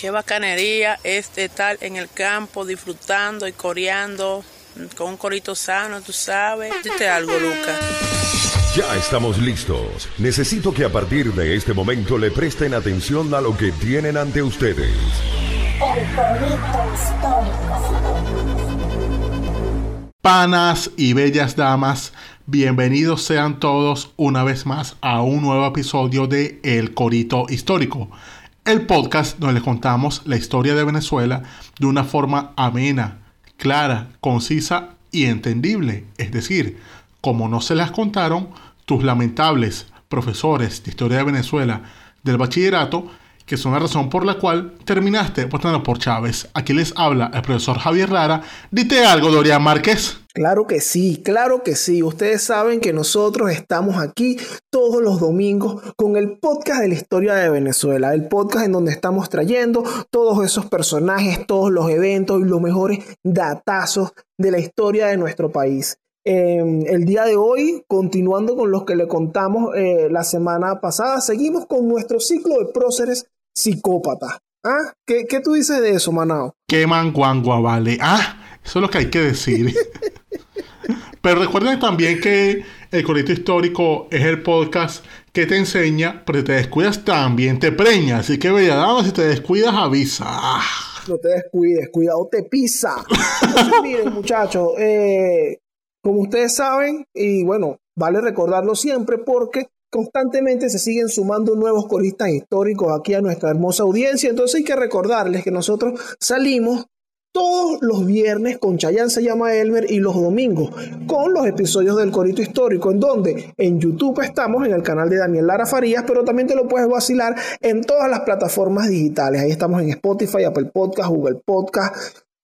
Qué bacanería es estar en el campo disfrutando y coreando con un corito sano, tú sabes. Dite algo, Lucas. Ya estamos listos. Necesito que a partir de este momento le presten atención a lo que tienen ante ustedes. El corito histórico. Panas y bellas damas, bienvenidos sean todos una vez más a un nuevo episodio de El Corito Histórico, el podcast donde les contamos la historia de Venezuela de una forma amena, clara, concisa y entendible, es decir, como no se las contaron tus lamentables profesores de historia de Venezuela del bachillerato, que son la razón por la cual terminaste votando por Chávez. Aquí les habla el profesor Javier Lara. Dite algo, Dorian Márquez. Claro que sí, claro que sí. Ustedes saben que nosotros estamos aquí todos los domingos con el podcast de la historia de Venezuela, el podcast en donde estamos trayendo todos esos personajes, todos los eventos y los mejores datazos de la historia de nuestro país. Eh, el día de hoy, continuando con los que le contamos eh, la semana pasada, seguimos con nuestro ciclo de próceres psicópatas. ¿Ah? ¿Qué, ¿Qué, tú dices de eso, Manao? Queman guangua, vale. Ah, eso es lo que hay que decir. Pero recuerden también que el Corito Histórico es el podcast que te enseña, pero si te descuidas también te preña. Así que, bella dama, si te descuidas, avisa. Ah. No te descuides, cuidado, te pisa. Entonces, miren, muchachos, eh, como ustedes saben, y bueno, vale recordarlo siempre porque constantemente se siguen sumando nuevos coristas históricos aquí a nuestra hermosa audiencia. Entonces hay que recordarles que nosotros salimos todos los viernes con Chayanne se llama Elmer y los domingos con los episodios del Corito Histórico, en donde en YouTube estamos en el canal de Daniel Lara Farías, pero también te lo puedes vacilar en todas las plataformas digitales. Ahí estamos en Spotify, Apple Podcast, Google Podcast,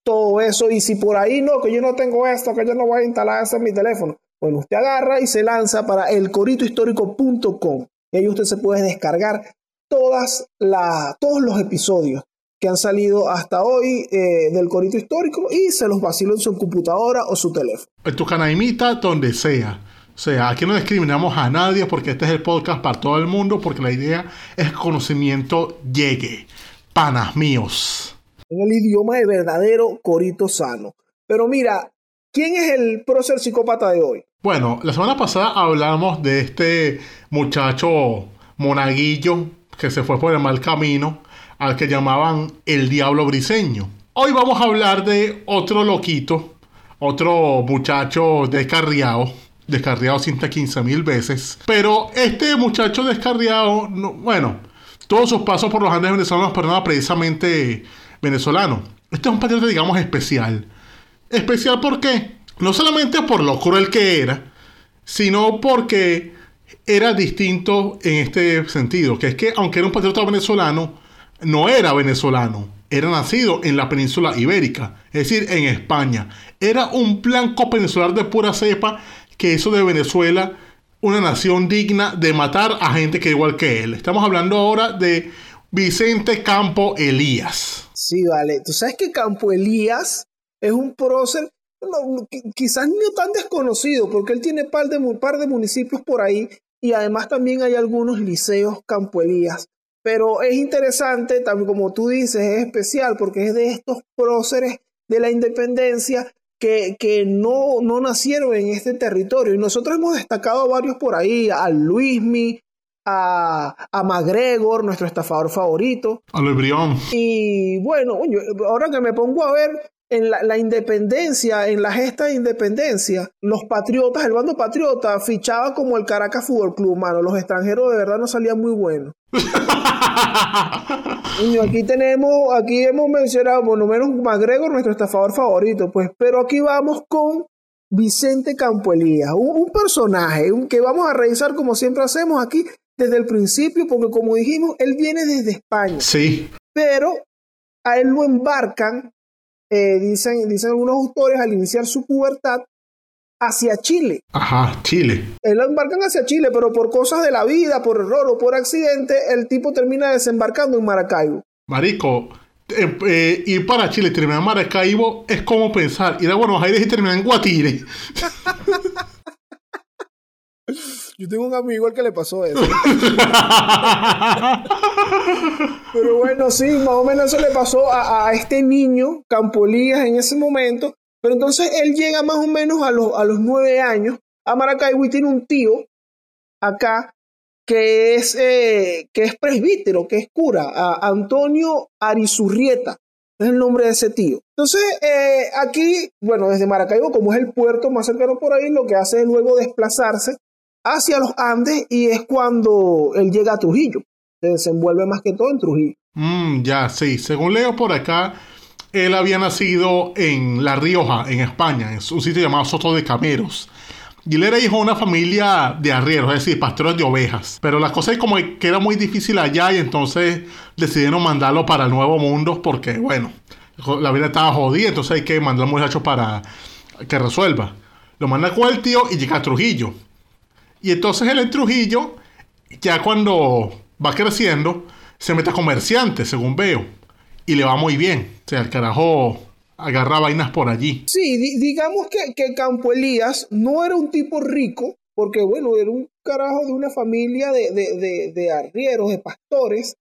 todo eso. Y si por ahí no, que yo no tengo esto, que yo no voy a instalar eso en mi teléfono, bueno, usted agarra y se lanza para elcoritohistórico.com. Y ahí usted se puede descargar todas la, todos los episodios que han salido hasta hoy eh, del Corito Histórico y se los vacilo en su computadora o su teléfono. En tu canaimita, donde sea. O sea, aquí no discriminamos a nadie porque este es el podcast para todo el mundo, porque la idea es que el conocimiento llegue. Panas míos. En el idioma de verdadero corito sano. Pero mira, ¿quién es el prócer psicópata de hoy? Bueno, la semana pasada hablamos de este muchacho monaguillo que se fue por el mal camino al que llamaban el diablo briseño. Hoy vamos a hablar de otro loquito, otro muchacho descarriado, descarriado 115 mil veces. Pero este muchacho descarriado, no, bueno, todos sus pasos por los Andes venezolanos, pero no precisamente venezolano. Este es un patriota, digamos, especial. ¿Especial por qué? No solamente por lo cruel que era, sino porque era distinto en este sentido, que es que aunque era un patriota venezolano, no era venezolano, era nacido en la península ibérica, es decir, en España. Era un blanco peninsular de pura cepa que hizo de Venezuela una nación digna de matar a gente que igual que él. Estamos hablando ahora de Vicente Campo Elías. Sí, vale. Tú sabes que Campo Elías es un prócer no, quizás no tan desconocido, porque él tiene par de, un par de municipios por ahí y además también hay algunos liceos Campo Elías. Pero es interesante, también como tú dices, es especial porque es de estos próceres de la independencia que, que no, no nacieron en este territorio. Y nosotros hemos destacado a varios por ahí, a Luismi, a, a McGregor, nuestro estafador favorito. A Luis Brión. Y bueno, ahora que me pongo a ver, en la, la, independencia, en la gesta de independencia, los patriotas, el bando patriota, fichaba como el Caracas Fútbol Club, mano. Los extranjeros de verdad no salían muy buenos. y aquí tenemos, aquí hemos mencionado por lo menos McGregor, nuestro estafador favorito, pues, pero aquí vamos con Vicente Campoelías, un, un personaje un, que vamos a revisar como siempre hacemos aquí desde el principio, porque como dijimos, él viene desde España. Sí. Pero a él lo embarcan eh, dicen, dicen algunos autores, al iniciar su pubertad, hacia Chile. Ajá, Chile. Él lo embarcan hacia Chile, pero por cosas de la vida, por error o por accidente, el tipo termina desembarcando en Maracaibo. Marico, eh, eh, ir para Chile y terminar en Maracaibo es como pensar ir a Buenos Aires y terminar en Guatire. Yo tengo un amigo al que le pasó eso. Pero bueno, sí, más o menos eso le pasó a, a este niño, Campolías, en ese momento. Pero entonces él llega más o menos a los, a los nueve años a Maracaibo y tiene un tío acá que es, eh, que es presbítero, que es cura, a Antonio Arizurrieta, es el nombre de ese tío. Entonces, eh, aquí, bueno, desde Maracaibo, como es el puerto más cercano por ahí, lo que hace es luego desplazarse hacia los Andes y es cuando él llega a Trujillo. Se desenvuelve más que todo en Trujillo. Mm, ya, sí. Según leo por acá, él había nacido en La Rioja, en España, en un sitio llamado Soto de Cameros. Y él era hijo de una familia de arrieros, es decir, pastores de ovejas. Pero la cosa es como que era muy difícil allá y entonces decidieron mandarlo para el Nuevo Mundo porque, bueno, la vida estaba jodida, entonces hay que mandar al muchacho para que resuelva. Lo manda con el tío y llega a Trujillo. Y entonces él en Trujillo, ya cuando va creciendo, se mete a comerciante, según veo. Y le va muy bien. O sea, el carajo agarra vainas por allí. Sí, di- digamos que, que Campo Elías no era un tipo rico, porque bueno, era un carajo de una familia de, de, de arrieros, de pastores,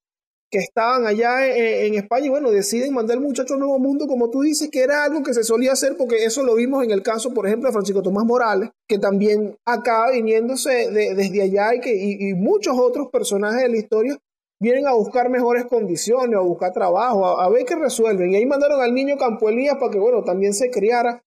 que estaban allá en, en España y bueno, deciden mandar al muchacho al Nuevo Mundo, como tú dices, que era algo que se solía hacer, porque eso lo vimos en el caso, por ejemplo, de Francisco Tomás Morales, que también acaba viniéndose de- desde allá y, que, y, muchos otros personajes de la historia vienen a buscar mejores condiciones, a buscar trabajo, a, a ver qué resuelven. Y ahí mandaron al niño Campo Elías para que, bueno, también se criara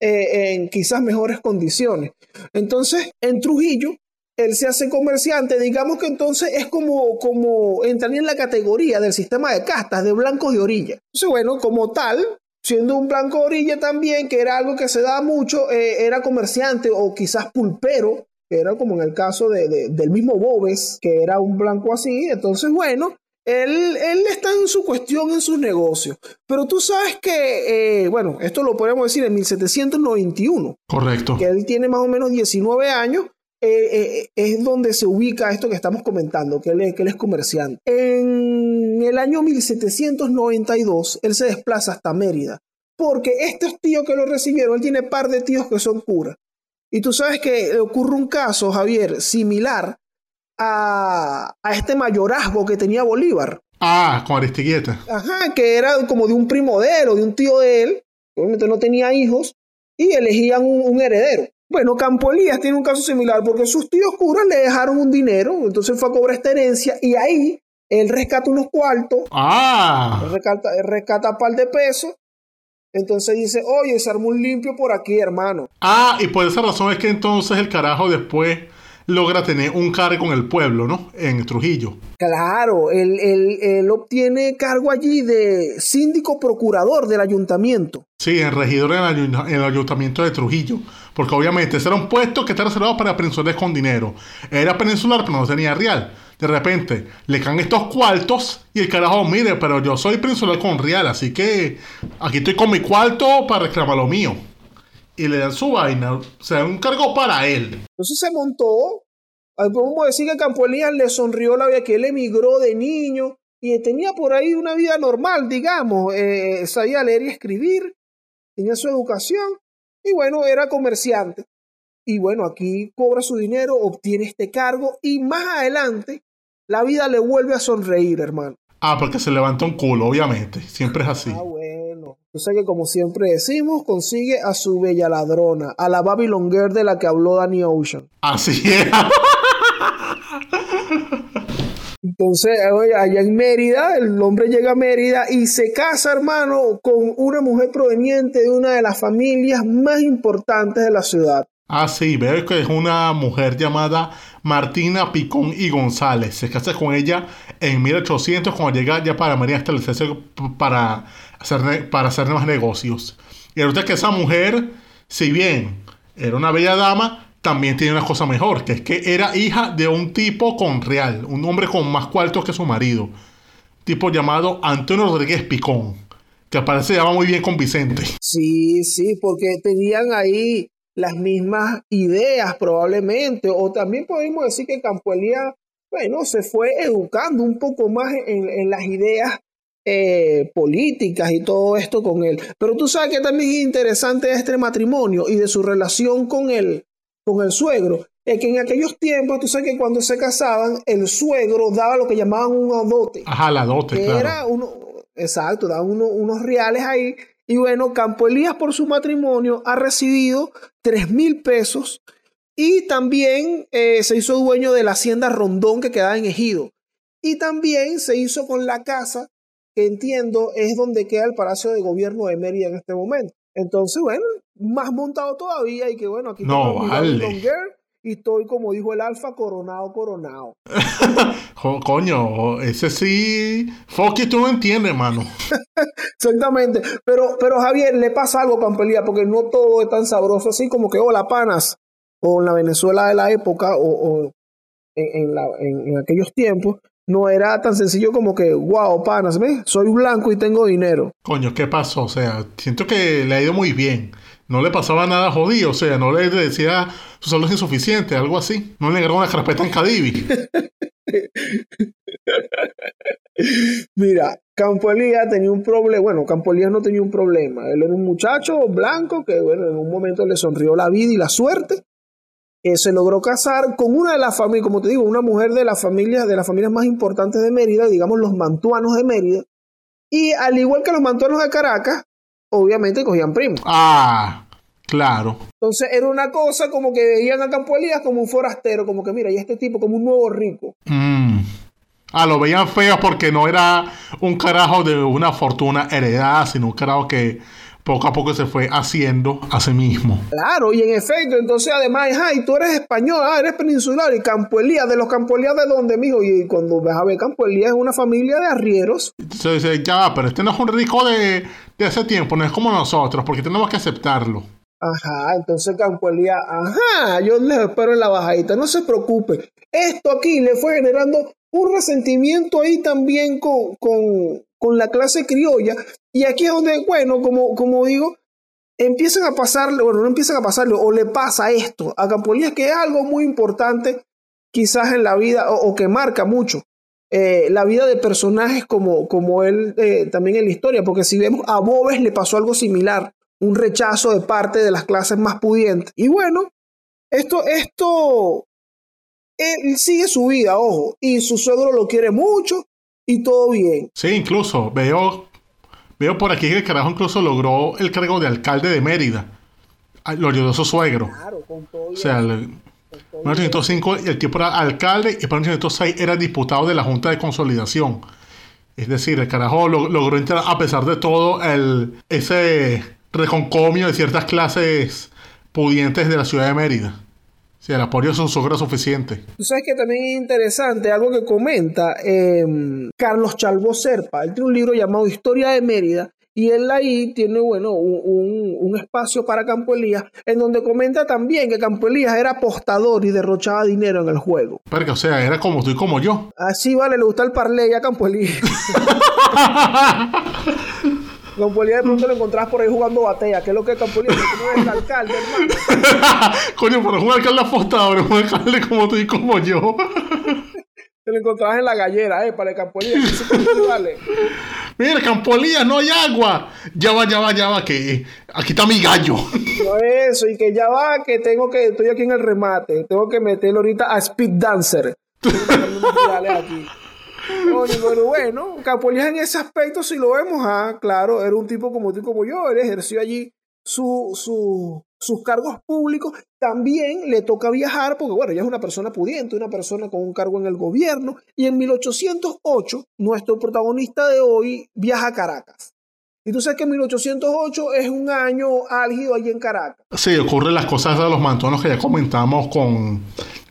eh, en quizás mejores condiciones. Entonces, en Trujillo, él se hace comerciante, digamos que entonces es como, como entraría en la categoría del sistema de castas, de blancos de orilla. Entonces, bueno, como tal, siendo un blanco de orilla también, que era algo que se daba mucho, eh, era comerciante o quizás pulpero, que era como en el caso de, de- del mismo Bobes, que era un blanco así. Entonces, bueno, él, él está en su cuestión, en sus negocios. Pero tú sabes que, eh, bueno, esto lo podemos decir en 1791, Correcto. que él tiene más o menos 19 años. Eh, eh, es donde se ubica esto que estamos comentando, que él, es- que él es comerciante. En el año 1792, él se desplaza hasta Mérida, porque estos tíos que lo recibieron, él tiene par de tíos que son curas. Y tú sabes que ocurre un caso, Javier, similar a, a este mayorazgo que tenía Bolívar. Ah, con Aristigueta. Ajá, que era como de un primo de un tío de él, obviamente no tenía hijos, y elegían un, un heredero. Bueno, Campo Elías tiene un caso similar porque sus tíos curas le dejaron un dinero, entonces fue a cobrar esta herencia y ahí él rescata unos cuartos, él Ah, rescata, él rescata un par de pesos, entonces dice, oye, se armó un limpio por aquí, hermano. ah, y por esa razón es que entonces el carajo después logra tener un cargo en el pueblo, ¿no? En Trujillo. Claro, él, él- él obtiene cargo allí de síndico procurador del ayuntamiento. Sí, en regidor en el ayuntamiento de Trujillo. Porque obviamente ese era un puesto que está reservado para peninsulas con dinero. Era peninsular, pero no tenía real. De repente le caen estos cuartos y el carajo, mire, pero yo soy peninsular con real, así que aquí estoy con mi cuarto para reclamar lo mío. Y le dan su vaina, o sea, un cargo para él. Entonces se montó. Podemos decir que Campo Elías le sonrió la vida que él emigró de niño y tenía por ahí una vida normal, digamos. eh, sabía leer y escribir, tenía su educación y bueno, era comerciante. Y bueno, aquí cobra su dinero, obtiene este cargo y más adelante la vida le vuelve a sonreír, hermano. Ah, porque se levanta un culo, obviamente. Siempre es así. Ah, bueno. Yo sé que como siempre decimos, consigue a su bella ladrona, a la Babylon Girl de la que habló Danny Ocean. Así es. Entonces, allá en Mérida, el hombre llega a Mérida y se casa, hermano, con una mujer proveniente de una de las familias más importantes de la ciudad. Ah, sí, veo que es una mujer llamada Martina Picón y González. Se casa con ella en 1800 cuando llega ya para María establecerse para hacer, para hacer nuevos negocios. Y resulta que esa mujer, si bien era una bella dama, también tiene una cosa mejor, que es que era hija de un tipo con real, un hombre con más cuartos que su marido. Tipo llamado Antonio Rodríguez Picón, que parece se llama muy bien con Vicente. Sí, sí, porque tenían ahí las mismas ideas probablemente, o también podemos decir que Campo Elías, bueno, se fue educando un poco más en, las ideas eh, políticas y todo esto con él. Pero tú sabes que también es interesante este matrimonio y de su relación con el, con el suegro, es que en aquellos tiempos, tú sabes que cuando se casaban, el suegro daba lo que llamaban un adote. Ajá, la dote, que claro. era uno, exacto, daban uno- unos reales ahí. Y bueno, Campo Elías por su matrimonio ha recibido 3 mil pesos y también eh, se hizo dueño de la hacienda Rondón que quedaba en Ejido. Y también se hizo con la casa que entiendo es donde queda el Palacio de Gobierno de Mérida en este momento. Entonces, bueno, más montado todavía y que bueno, aquí No, tengo vale. Girl y estoy, como dijo el Alfa, coronado, coronado. Jo- coño, ese sí. Foki, tú no entiendes, mano. Exactamente. Pero, pero Javier, le pasa algo, Campelía, porque no todo es tan sabroso así como que, hola, panas, o en la Venezuela de la época, o, o en, en la- en- en aquellos tiempos, no era tan sencillo como que, wow, panas, ¿ves? Soy blanco y tengo dinero. Coño, ¿qué pasó? O sea, siento que le ha ido muy bien. No le pasaba nada jodido, o sea, no le decía su salud es insuficiente, algo así. No le negaron una carpeta en Cadivi. Mira, Campo Elías tenía un problema, bueno, Campo no tenía un problema, él era un muchacho blanco que, bueno, en un momento le sonrió la vida y la suerte, Eh, se logró casar con una de las familias, como te digo, una mujer de las familias, de las familias más importantes de Mérida, digamos los mantuanos de Mérida, y al igual que los mantuanos de Caracas, obviamente cogían primos. Ah, claro. Entonces era una cosa como que veían a Campo Elías como un forastero, como que mira, y este tipo como un nuevo rico. Mm. Ah, lo veían feo porque no era un carajo de una fortuna heredada, sino un carajo que poco a poco se fue haciendo a sí mismo. Claro, y en efecto, entonces además, ay, tú eres español, ah, eres peninsular, y Campo Elías, de los Campo Elías de dónde, mijo, y cuando vas a ver Campo Elías es una familia de arrieros, Entonces dice, ya va, pero este no es un rico de, de ese tiempo, no es como nosotros, porque tenemos que aceptarlo. ajá, entonces Campo Elías, ajá, yo les espero en la bajadita, no se preocupe, esto aquí le fue generando un resentimiento ahí también con, con, con la clase criolla, y aquí es donde, bueno, como, como digo, empiezan a pasarle, bueno, no empiezan a pasarle, o le pasa esto a Campo Elías, que es algo muy importante quizás en la vida, o, o que marca mucho eh, la vida de personajes como, como él eh, también en la historia, porque si vemos a Bobes le pasó algo similar, un rechazo de parte de las clases más pudientes. Y bueno, esto, esto, él sigue su vida, ojo, y su suegro lo quiere mucho y todo bien. Sí, incluso veo, veo por aquí que el carajo incluso logró el cargo de alcalde de Mérida. Lo ayudó su suegro. Claro, con todo O sea, el- en 1905 el tipo era alcalde y para 1906 era diputado de la Junta de Consolidación. Es decir, el carajo lo- logró entrar a pesar de todo el, ese reconcomio de ciertas clases pudientes de la ciudad de Mérida. Sea, el apoyo de su suegro es suficiente. Tú sabes que también es interesante algo que comenta eh, Carlos Chalvo Serpa. Él tiene un libro llamado Historia de Mérida y él ahí tiene, bueno, un, un- un espacio para Campo Elías en donde comenta también que Campo Elías era apostador y derrochaba dinero en el juego. Porque, o sea, era como tú y como yo. Así vale, le gusta el parlay a Campo Elías. Campo Elías de pronto lo encontrás por ahí jugando batalla. ¿Qué es lo que es Campo Elías? Porque tú no eres el alcalde, hermano. Coño, pero un alcalde apostador, es un alcalde como tú y como yo. Te lo encontrabas en la gallera, eh, para el Campo Elías. Ese Campo Elías, vale. Mira, Campolía, no hay agua. Ya va, ya va, ya va, que aquí está mi gallo. No eso, y que ya va, que tengo que, estoy aquí en el remate, tengo que meterlo ahorita a Speed Dancer. Tengo que virales aquí. Oye, pero bueno, Capolías en ese aspecto, si lo vemos, ah, claro, era un tipo como tú como yo, él ejerció allí su, su- sus cargos públicos. También le toca viajar, porque bueno, ella es una persona pudiente, una persona con un cargo en el gobierno. Y en 1808, nuestro protagonista de hoy viaja a Caracas. Y tú sabes que 1808 es un año álgido allí en Caracas. Sí, ocurren las cosas de los mantonos que ya comentamos con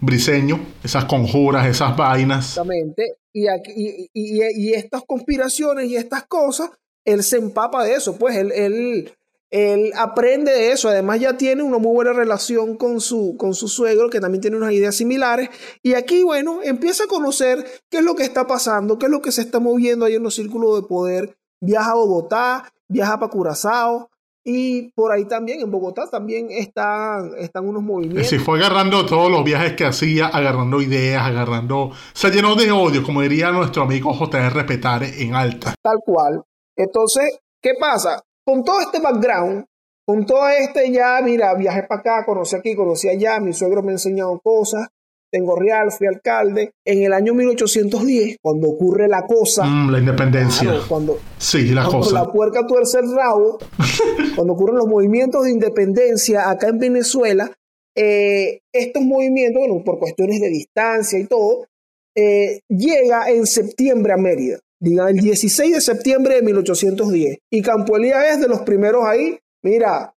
Briseño, esas conjuras, esas vainas. Exactamente. Y, aquí, y, y- y estas conspiraciones y estas cosas, él se empapa de eso, pues él, él, él aprende de eso. Además ya tiene una muy buena relación con su, con su suegro, que también tiene unas ideas similares. Y aquí, bueno, empieza a conocer qué es lo que está pasando, qué es lo que se está moviendo ahí en los círculos de poder. Viaja a Bogotá, viaja para Curazao. Y por ahí también, en Bogotá también están, están unos movimientos. Sí, fue agarrando todos los viajes que hacía, agarrando ideas, agarrando... Se llenó de odio, como diría nuestro amigo J.R. Petare en alta. Tal cual. Entonces, ¿qué pasa? Con todo este background, con todo este ya, mira, viajé para acá, conocí aquí, conocí allá, mi suegro me ha enseñado cosas, tengo real, fui alcalde. En el año 1810, cuando ocurre la cosa, Mm, la independencia. claro, cuando, Sí, la cuando cosa. la puerca tuerce el rabo, cuando ocurren los movimientos de independencia acá en Venezuela, eh, estos movimientos, bueno, por cuestiones de distancia y todo, eh, llega en septiembre a Mérida, diga, el 16 de septiembre de 1810. Y Campo Elías es de los primeros ahí. Mira,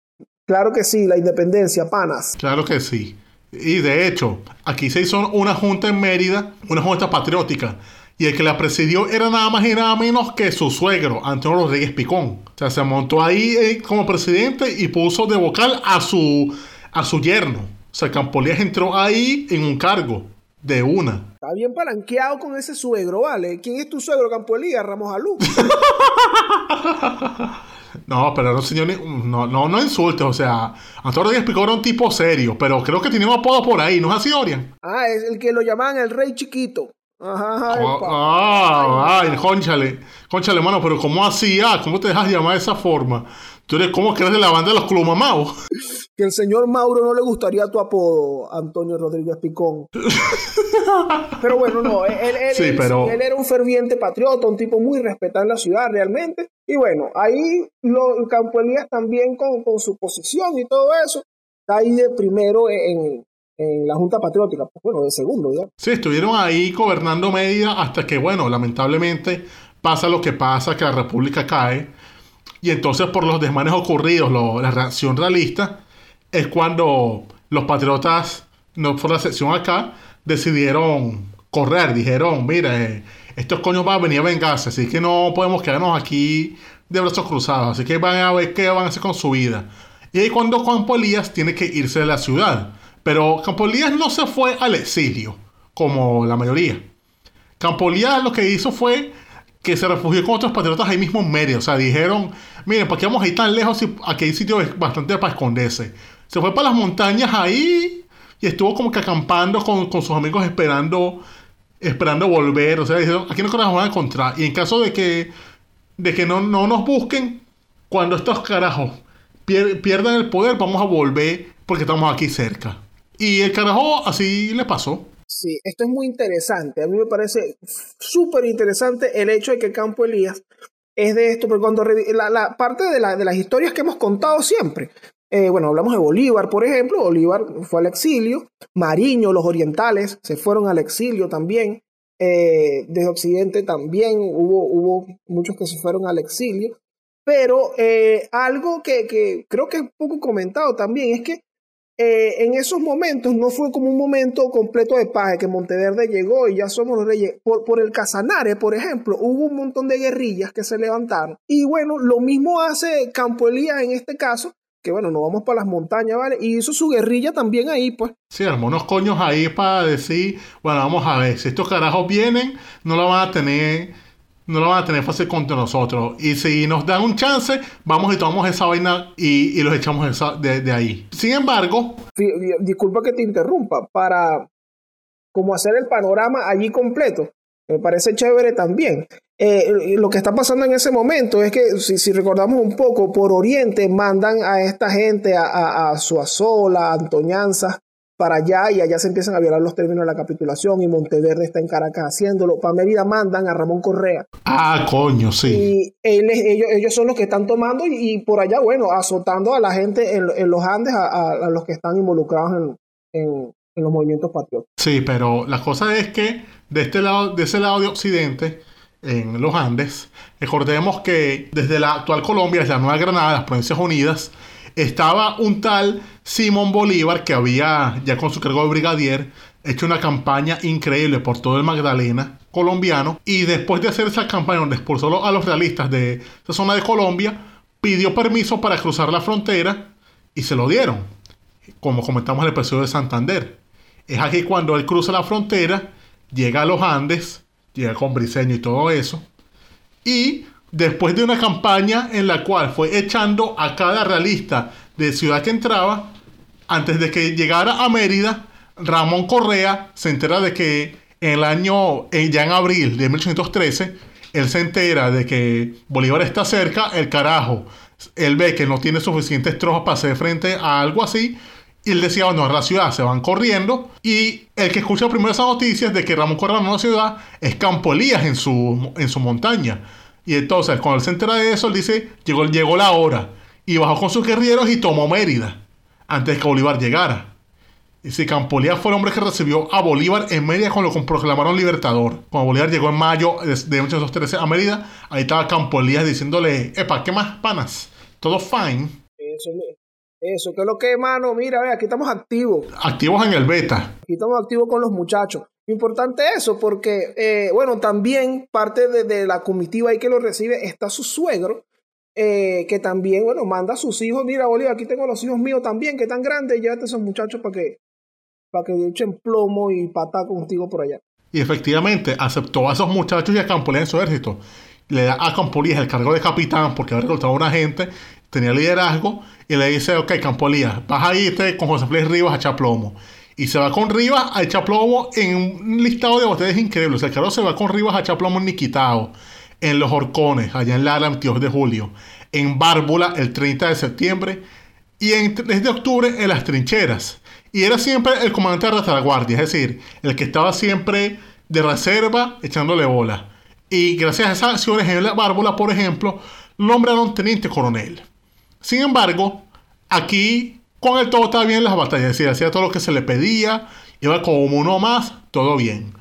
claro que sí, la independencia, panas. Claro que sí. Y de hecho, aquí se hizo una junta en Mérida, una junta patriótica. Y el que la presidió era nada más y nada menos que su suegro, Antonio Rodríguez Picón. O sea, se montó ahí eh, como presidente y puso de vocal a su, a su yerno. O sea, Campolías entró ahí en un cargo de una. Está bien palanqueado con ese suegro, ¿vale? ¿Quién es tu suegro, Campo Elías? Ramos Alú. No, pero no, señor, no, no, no insultes. O sea, Antonio Rodríguez Picón era un tipo serio, pero creo que tenía un apodo por ahí, ¿no es así, Orian? Ah, es el que lo llamaban el rey chiquito. Ajá, ajá, Ah, epa. ah, ay, conchale, conchale, mano, pero ¿cómo así? Ah, ¿cómo te dejas llamar de esa forma? Tú eres como que eres de la banda de los Clumamaos. Que el señor Mauro no le gustaría tu apodo, Antonio Rodríguez Picón. Pero bueno, no, él, él- Sí, él- pero- él era un ferviente patriota, un tipo muy respetado en la ciudad realmente. Y bueno, ahí lo, Campo Elías también con, con su posición y todo eso, está ahí de primero en, en la Junta Patriótica, pues bueno, de segundo, ya. Sí, estuvieron ahí gobernando Mérida hasta que, bueno, lamentablemente pasa lo que pasa, que la república cae. Y entonces por los desmanes ocurridos, la reacción realista, es cuando los patriotas, no por la sección acá, decidieron correr. Dijeron, mira, eh, estos coños van a venir a vengarse, así que no podemos quedarnos aquí de brazos cruzados. Así que van a ver qué van a hacer con su vida. Y ahí cuando Campo Elías tiene que irse de la ciudad. Pero Campo Elías no se fue al exilio, como la mayoría. Campolía lo que hizo fue que se refugió con otros patriotas ahí mismo en Mérida. O sea, dijeron, miren, ¿para qué vamos a ir tan lejos si aquí hay sitio bastante para esconderse? Se fue para las montañas ahí y estuvo como que acampando con, con sus amigos esperando esperando volver. O sea, dijeron, aquí no nos van a encontrar. Y en caso de que, de que no, no nos busquen, cuando estos carajos pier- pierdan el poder, vamos a volver porque estamos aquí cerca. Y el carajo así le pasó. Sí, esto es muy interesante. A mí me parece súper interesante el hecho de que Campo Elías es de esto, porque cuando la, la parte de, de las historias que hemos contado siempre, eh, bueno, hablamos de Bolívar, por ejemplo, Bolívar fue al exilio, Mariño, los orientales se fueron al exilio también, eh, desde Occidente también hubo, hubo muchos que se fueron al exilio, pero eh, algo que, que creo que es poco comentado también es que eh, en esos momentos no fue como un momento completo de paz, que Monteverde llegó y ya somos los reyes. Por, el Casanare, por ejemplo, hubo un montón de guerrillas que se levantaron. Y bueno, lo mismo hace Campo Elías en este caso, que bueno, nos vamos para las montañas, ¿vale? Y hizo su guerrilla también ahí, pues. Sí, armó unos coños ahí para decir, bueno, vamos a ver, si estos carajos vienen, no lo van a tener, no lo van a tener fácil contra nosotros. Y si nos dan un chance, vamos y tomamos esa vaina y, y los echamos de, de ahí. Sin embargo, di- Disculpa que te interrumpa, para como hacer el panorama allí completo. Me parece chévere también. Eh, lo que está pasando en ese momento es que, si, si recordamos un poco, por Oriente mandan a esta gente, a, a, a Suazola, a Antoñanza, para allá y allá se empiezan a violar los términos de la capitulación y Monteverde está en Caracas haciéndolo. Para Mérida mandan a Ramón Correa ah, coño, sí. y él ellos, ellos son los que están tomando y, y por allá, bueno, azotando a la gente en, en los Andes, a, a- a los que están involucrados en, en- en los movimientos patrióticos. Sí, pero la cosa es que de este lado, de ese lado de Occidente, en los Andes, recordemos que desde la actual Colombia, desde la Nueva Granada, las Provincias Unidas, estaba un tal Simón Bolívar que había, ya con su cargo de brigadier, hecho una campaña increíble por todo el Magdalena colombiano. Y después de hacer esa campaña donde expulsó a los realistas de esa zona de Colombia, pidió permiso para cruzar la frontera y se lo dieron como comentamos en el episodio de Santander. Es aquí cuando él cruza la frontera, llega a los Andes, llega con Briseño y todo eso. Y después de una campaña en la cual fue echando a cada realista de ciudad que entraba, antes de que llegara a Mérida, Ramón Correa se entera de que en el año, eh, ya en abril de 1813, él se entera de que Bolívar está cerca, el carajo, él ve que no tiene suficientes tropas para hacer frente a algo así, y él decía, bueno, a la ciudad se van corriendo. Y el que escucha primero esas noticias de que Ramón Correa no la ciudad es Campo Elías en su, en su montaña. Y entonces, cuando él se entera de eso, él dice, llegó, llegó la hora. Y bajó con sus guerreros y tomó Mérida, antes de que Bolívar llegara. Y si Elías fue el hombre que recibió a Bolívar en Mérida cuando lo proclamaron libertador. Cuando Bolívar llegó en mayo de 1813 a Mérida, ahí estaba Elías diciéndole, epa, ¿qué más panas? ¿Todo fine? Eso, eso, que es lo que, hermano, mira, ve, aquí estamos activos. Activos en el beta. Aquí estamos activos con los muchachos. Importante eso, porque, eh, bueno, también parte de, la comitiva ahí que lo recibe está su suegro, eh, que también, bueno, manda a sus hijos. Mira, Bolívar, aquí tengo los hijos míos también, que están grandes, llévate a esos muchachos para que, para que echen plomo y pata contigo por allá. Y efectivamente, aceptó a esos muchachos y a Campolías en su ejército. Le da a Campolías el cargo de capitán porque había reclutado a una gente, tenía liderazgo, y le dice, ok, Campolías, vas a irte con José Félix Rivas a echar plomo. Y se va con Rivas a echar plomo en un listado de botellas increíbles. El carro se va con Rivas a echar plomo en Niquitao, en Los Horcones, allá en Lara, el 22 de julio, en Bárbula, el 30 de septiembre, y en 3 de octubre en las trincheras. Y era siempre el comandante de la retaguardia, es decir, el que estaba siempre de reserva echándole bola. Y gracias a esas acciones en la Bárbula, por ejemplo, nombraron teniente coronel. Sin embargo, aquí con el todo estaba bien en las batallas, decir, hacía todo lo que se le pedía, iba como uno más, todo bien.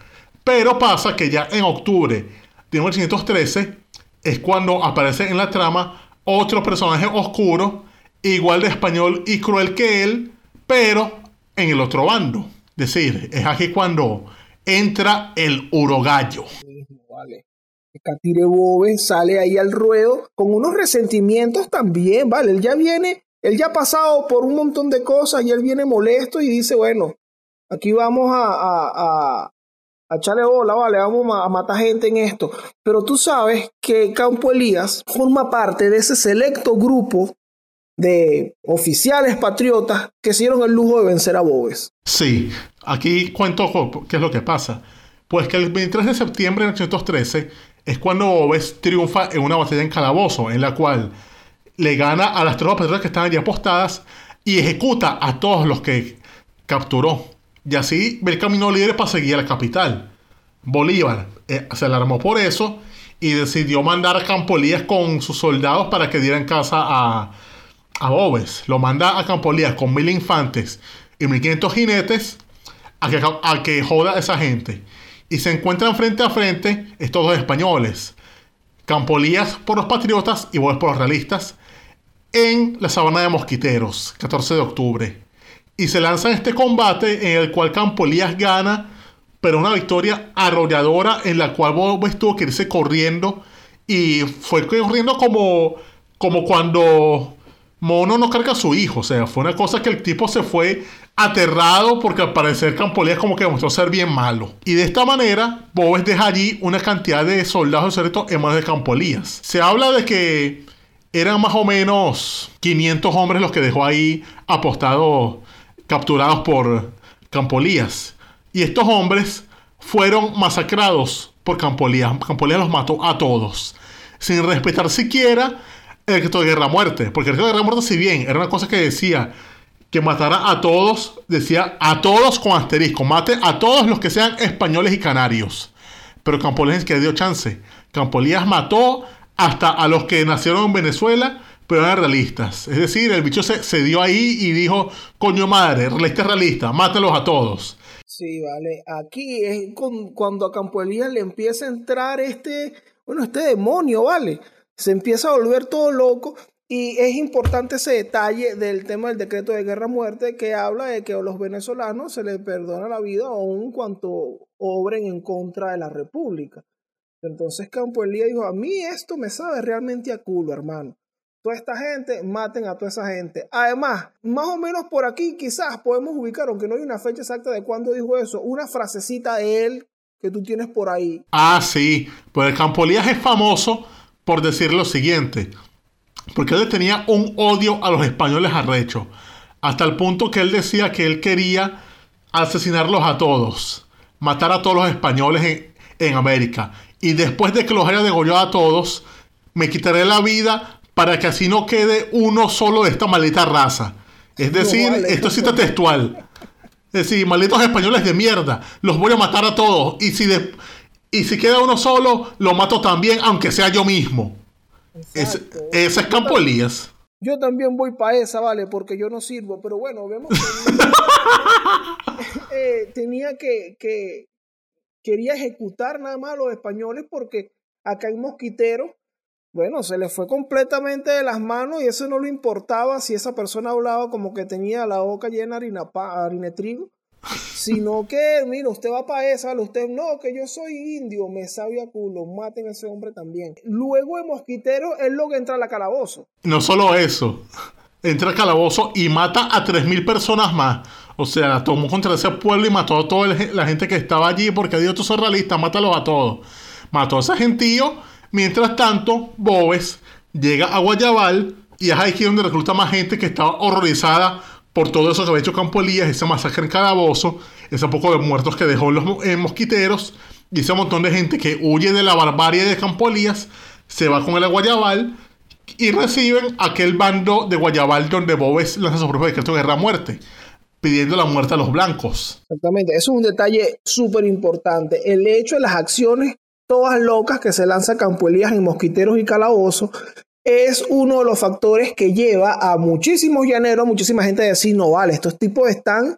Pero pasa que ya en octubre de 1913 es cuando aparece en la trama otro personaje oscuro, igual de español y cruel que él, pero en el otro bando. Es decir, es aquí cuando entra el urogallo. Vale. Catire Bobe sale ahí al ruedo con unos resentimientos también, ¿vale? Él ya viene él ya ha pasado por un montón de cosas y él viene molesto y dice, bueno, aquí vamos a, a, a, echarle bola, vale, vamos a, matar gente en esto. Pero tú sabes que Campo Elías forma parte de ese selecto grupo de oficiales patriotas que se dieron el lujo de vencer a Bobes. Sí, aquí cuento qué es lo que pasa. Pues que el 23 de septiembre de 1813 es cuando Bobes triunfa en una batalla en Calabozo, en la cual le gana a las tropas patriotas que estaban allí apostadas y ejecuta a todos los que capturó. Y así ve el camino libre para seguir a la capital. Bolívar eh, se alarmó por eso y decidió mandar a Campolías con sus soldados para que dieran casa a, a Bobes. Lo manda a Campolías con mil infantes y mil quinientos jinetes a que, a que joda a esa gente. Y se encuentran frente a frente estos dos españoles. Campolías por los patriotas y Bobes por los realistas en la sabana de Mosquiteros, 14 de octubre. Y se lanza este combate en el cual Campolías gana, pero una victoria arrolladora en la cual Bob tuvo que irse corriendo y fue corriendo como, como cuando Mono no carga a su hijo. O sea, fue una cosa que el tipo se fue aterrado porque al parecer Campolías como que demostró ser bien malo. Y de esta manera, Bobes deja allí una cantidad de soldados secretos en manos de Campolías. Se habla de que eran más o menos 500 hombres los que dejó ahí apostados, capturados por Campolías. Y estos hombres fueron masacrados por Campolías. Campolías los mató a todos, sin respetar siquiera el decreto de guerra-muerte. Porque el decreto de guerra-muerte, si bien era una cosa que decía que matara a todos, decía a todos con asterisco, mate a todos los que sean españoles y canarios. Pero Campolías que dio chance. Campolías mató hasta a los que nacieron en Venezuela, pero eran realistas. Es decir, el bicho se, dio ahí y dijo, coño madre, realista realista, mátalos a todos. Sí, vale. Aquí es cuando a Campo Elías le empieza a entrar este, bueno, este demonio, ¿vale? Se empieza a volver todo loco. Y es importante ese detalle del tema del decreto de guerra-muerte que habla de que a los venezolanos se les perdona la vida aun cuanto obren en contra de la República. Entonces Campo Elías dijo, a mí esto me sabe realmente a culo, hermano. Toda esta gente, maten a toda esa gente. Además, más o menos por aquí quizás podemos ubicar, aunque no hay una fecha exacta de cuándo dijo eso, una frasecita de él que tú tienes por ahí. Ah, sí. Pues el Campo Elías es famoso por decir lo siguiente. Porque él tenía un odio a los españoles arrecho. Hasta el punto que él decía que él quería asesinarlos a todos. Matar a todos los españoles en América y después de que los haya degollado a todos, me quitaré la vida para que así no quede uno solo de esta maldita raza. Es decir, vale. esto es cita textual. Es decir, malditos españoles de mierda, los voy a matar a todos. Y si, de- y si queda uno solo, lo mato también, aunque sea yo mismo. Es- esa es Campo Elías. Yo también voy para esa, vale, porque yo no sirvo, pero bueno, vemos que eh, tenía que, que quería ejecutar nada más a los españoles porque acá en Mosquitero, bueno, se le fue completamente de las manos y eso no le importaba si esa persona hablaba como que tenía la boca llena de harina, harina de trigo, sino que, mira, usted va para esa, usted no, que yo soy indio, me sabe a culo, maten a ese hombre también. Luego en Mosquitero, él luego entra a la calabozo. No solo eso, entra al calabozo y mata a 3.000 personas más. O sea, tomó contra ese pueblo y mató a toda la gente que estaba allí porque dijo, tú sos realista, mátalos a todos. Mató a ese gentío. Mientras tanto, Bobes llega a Guayabal y es aquí donde recluta más gente que estaba horrorizada por todo eso que había hecho Campo Elías, ese masacre en Calabozo, ese poco de muertos que dejó los en mosquiteros y ese montón de gente que huye de la barbarie de Campo Elías, se va con a Guayabal y reciben aquel bando de Guayabal donde Bobes lanza su propio decreto de guerra a muerte, pidiendo la muerte a los blancos. Exactamente, eso es un detalle súper importante. El hecho de las acciones todas locas que se lanza Campo Elías en Mosquiteros y Calabozo es uno de los factores que lleva a muchísimos llaneros, muchísima gente a decir, no vale, estos tipos están,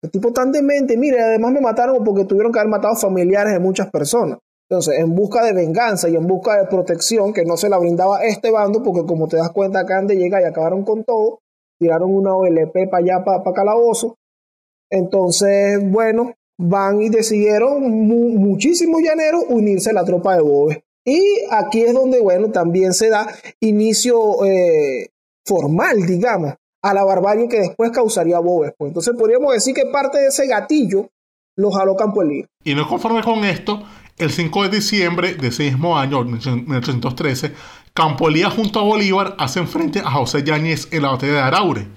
estos tipos están demente, mire, además me mataron porque tuvieron que haber matado familiares de muchas personas. Entonces, en busca de venganza y en busca de protección que no se la brindaba este bando, porque como te das cuenta, acá de llega y acabaron con todo, tiraron una OLP para allá, para Calabozo, entonces, bueno, van y decidieron mu- muchísimos llaneros unirse a la tropa de Boves. Y aquí es donde, bueno, también se da inicio eh, formal, digamos, a la barbarie que después causaría Boves. Pues entonces podríamos decir que parte de ese gatillo lo jaló Campo Elías. Y no conforme con esto, el 5 de diciembre de ese mismo año, 1813, Campo Elías junto a Bolívar hacen frente a José Yáñez en la batalla de Araure.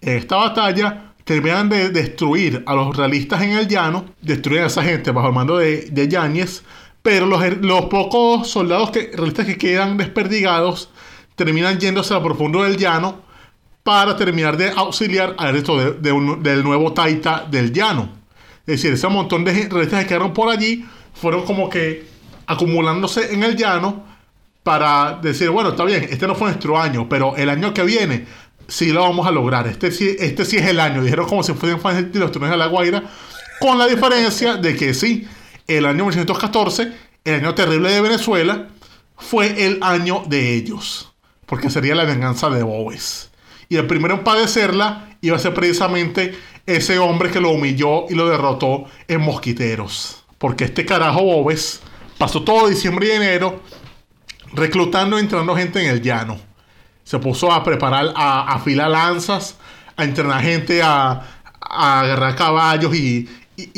En esta batalla terminan de destruir a los realistas en el llano, destruyen a esa gente bajo el mando de, de Yáñez, pero los, los pocos soldados que, realistas que quedan desperdigados terminan yéndose a lo profundo del llano para terminar de auxiliar al resto del nuevo Taita del llano. Es decir, ese montón de realistas que quedaron por allí fueron como que acumulándose en el llano para decir, bueno, está bien, este no fue nuestro año, pero el año que viene sí lo vamos a lograr. Este sí, este sí es el año. Dijeron como si fueran fans de los de la Guaira, con la diferencia de que sí, el año 1914, el año terrible de Venezuela, fue el año de ellos, porque sería la venganza de Boves. Y el primero en padecerla iba a ser precisamente ese hombre que lo humilló y lo derrotó en Mosquiteros. Porque este carajo Boves pasó todo diciembre y enero reclutando y entrenando gente en el llano. Se puso a preparar, a afilar lanzas, a entrenar gente a, agarrar caballos y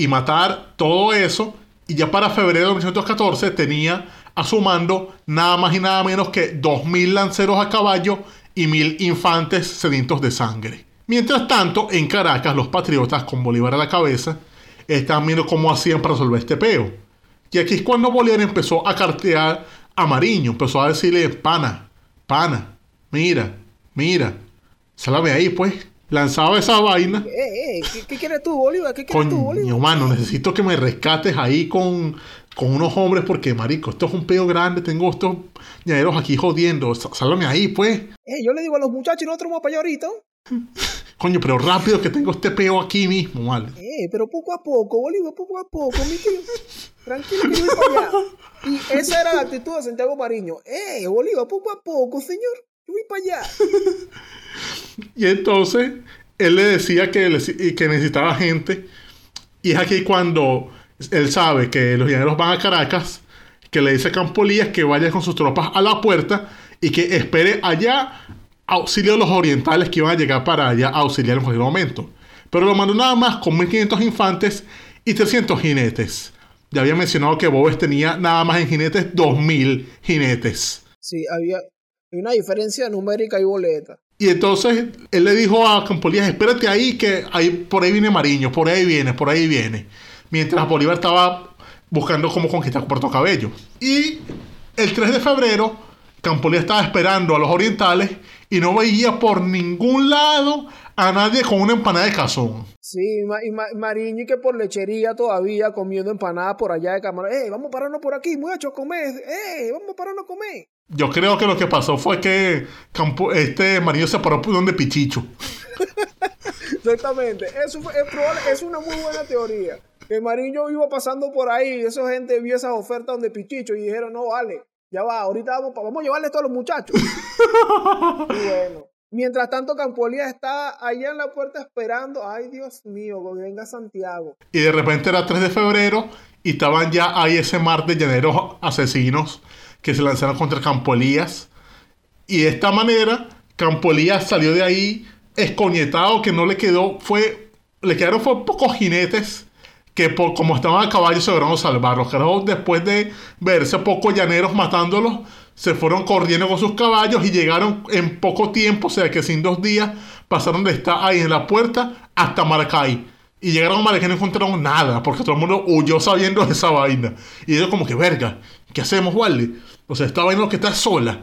matar todo eso. Y ya para febrero de 1914 tenía a su mando nada más y nada menos que 2.000 lanceros a caballo y 1.000 infantes sedientos de sangre. Mientras tanto, en Caracas, los patriotas, con Bolívar a la cabeza, estaban viendo cómo hacían para resolver este peo. Y aquí es cuando Bolívar empezó a cartear a Mariño, empezó a decirle, pana, pana, mira, mira, sálame ahí pues. Lanzaba esa vaina. Eh, eh, ¿qué, qué quieres tú, Bolívar? ¿Qué quieres tú, Coño, Bolívar? mano, necesito que me rescates ahí con, con unos hombres porque, marico, esto es un peo grande, tengo estos llaneros aquí jodiendo, s- sálvame ahí, pues. Eh, yo le digo a los muchachos y nosotros vamos para allá ahorita. Coño, pero rápido que tengo este peo aquí mismo, vale. Eh, pero poco a poco, Bolívar, poco a poco, mi tío. Tranquilo que yo voy para allá. Y esa era la actitud de Santiago Mariño. Eh, Bolívar, poco a poco, señor. Yo voy para allá. Y entonces él le decía que, le- que necesitaba gente. Y es aquí cuando él sabe que los llaneros van a Caracas, que le dice a Campolías que vaya con sus tropas a la puerta y que espere allá auxilio de los orientales que iban a llegar para allá a auxiliar en cualquier momento. Pero lo mandó nada más con 1500 infantes y 300 jinetes. Ya había mencionado que Bobes tenía nada más en jinetes 2000 jinetes. Sí, había una diferencia numérica y boleta. Y entonces él le dijo a Campolías, espérate ahí que ahí, por ahí viene Mariño, por ahí viene, por ahí viene. Mientras Bolívar estaba buscando cómo conquistar Puerto Cabello. Y el 3 de febrero, Campolía estaba esperando a los orientales y no veía por ningún lado a nadie con una empanada de cazón. Sí, y ma- Mariño y que por lechería todavía comiendo empanadas por allá de cámara. ¡Ey, vamos a pararnos por aquí, muchachos, a comer! ¡Ey, vamos a pararnos a comer! Yo creo que lo que pasó fue que Campo- este Marillo se paró por donde Pichicho. Exactamente. Eso fue- es, probable- es una muy buena teoría. Que Mariño iba pasando por ahí, y esa gente vio esas ofertas donde Pichicho y dijeron, no, vale, ya va, ahorita vamos, a llevarle esto a los muchachos. y bueno. Mientras tanto, Campolía está allá en la puerta esperando. Ay, Dios mío, que venga Santiago. Y de repente era 3 de febrero y estaban ya ahí ese mar de llaneros asesinos que se lanzaron contra Campo Elías. Y de esta manera, Campo Elías salió de ahí escoñetado, que no le quedó, fue, le quedaron fue pocos jinetes que por, como estaban a caballo se lograron salvar. Los carajos después de verse pocos llaneros matándolos, se fueron corriendo con sus caballos y llegaron en poco tiempo, o sea que sin dos días, pasaron de estar ahí en la puerta hasta Maracay. Y llegaron a Maracay y no encontraron nada, porque todo el mundo huyó sabiendo de esa vaina. Y ellos como que, verga, ¿qué hacemos, Wally? O sea, esta vaina lo que está sola.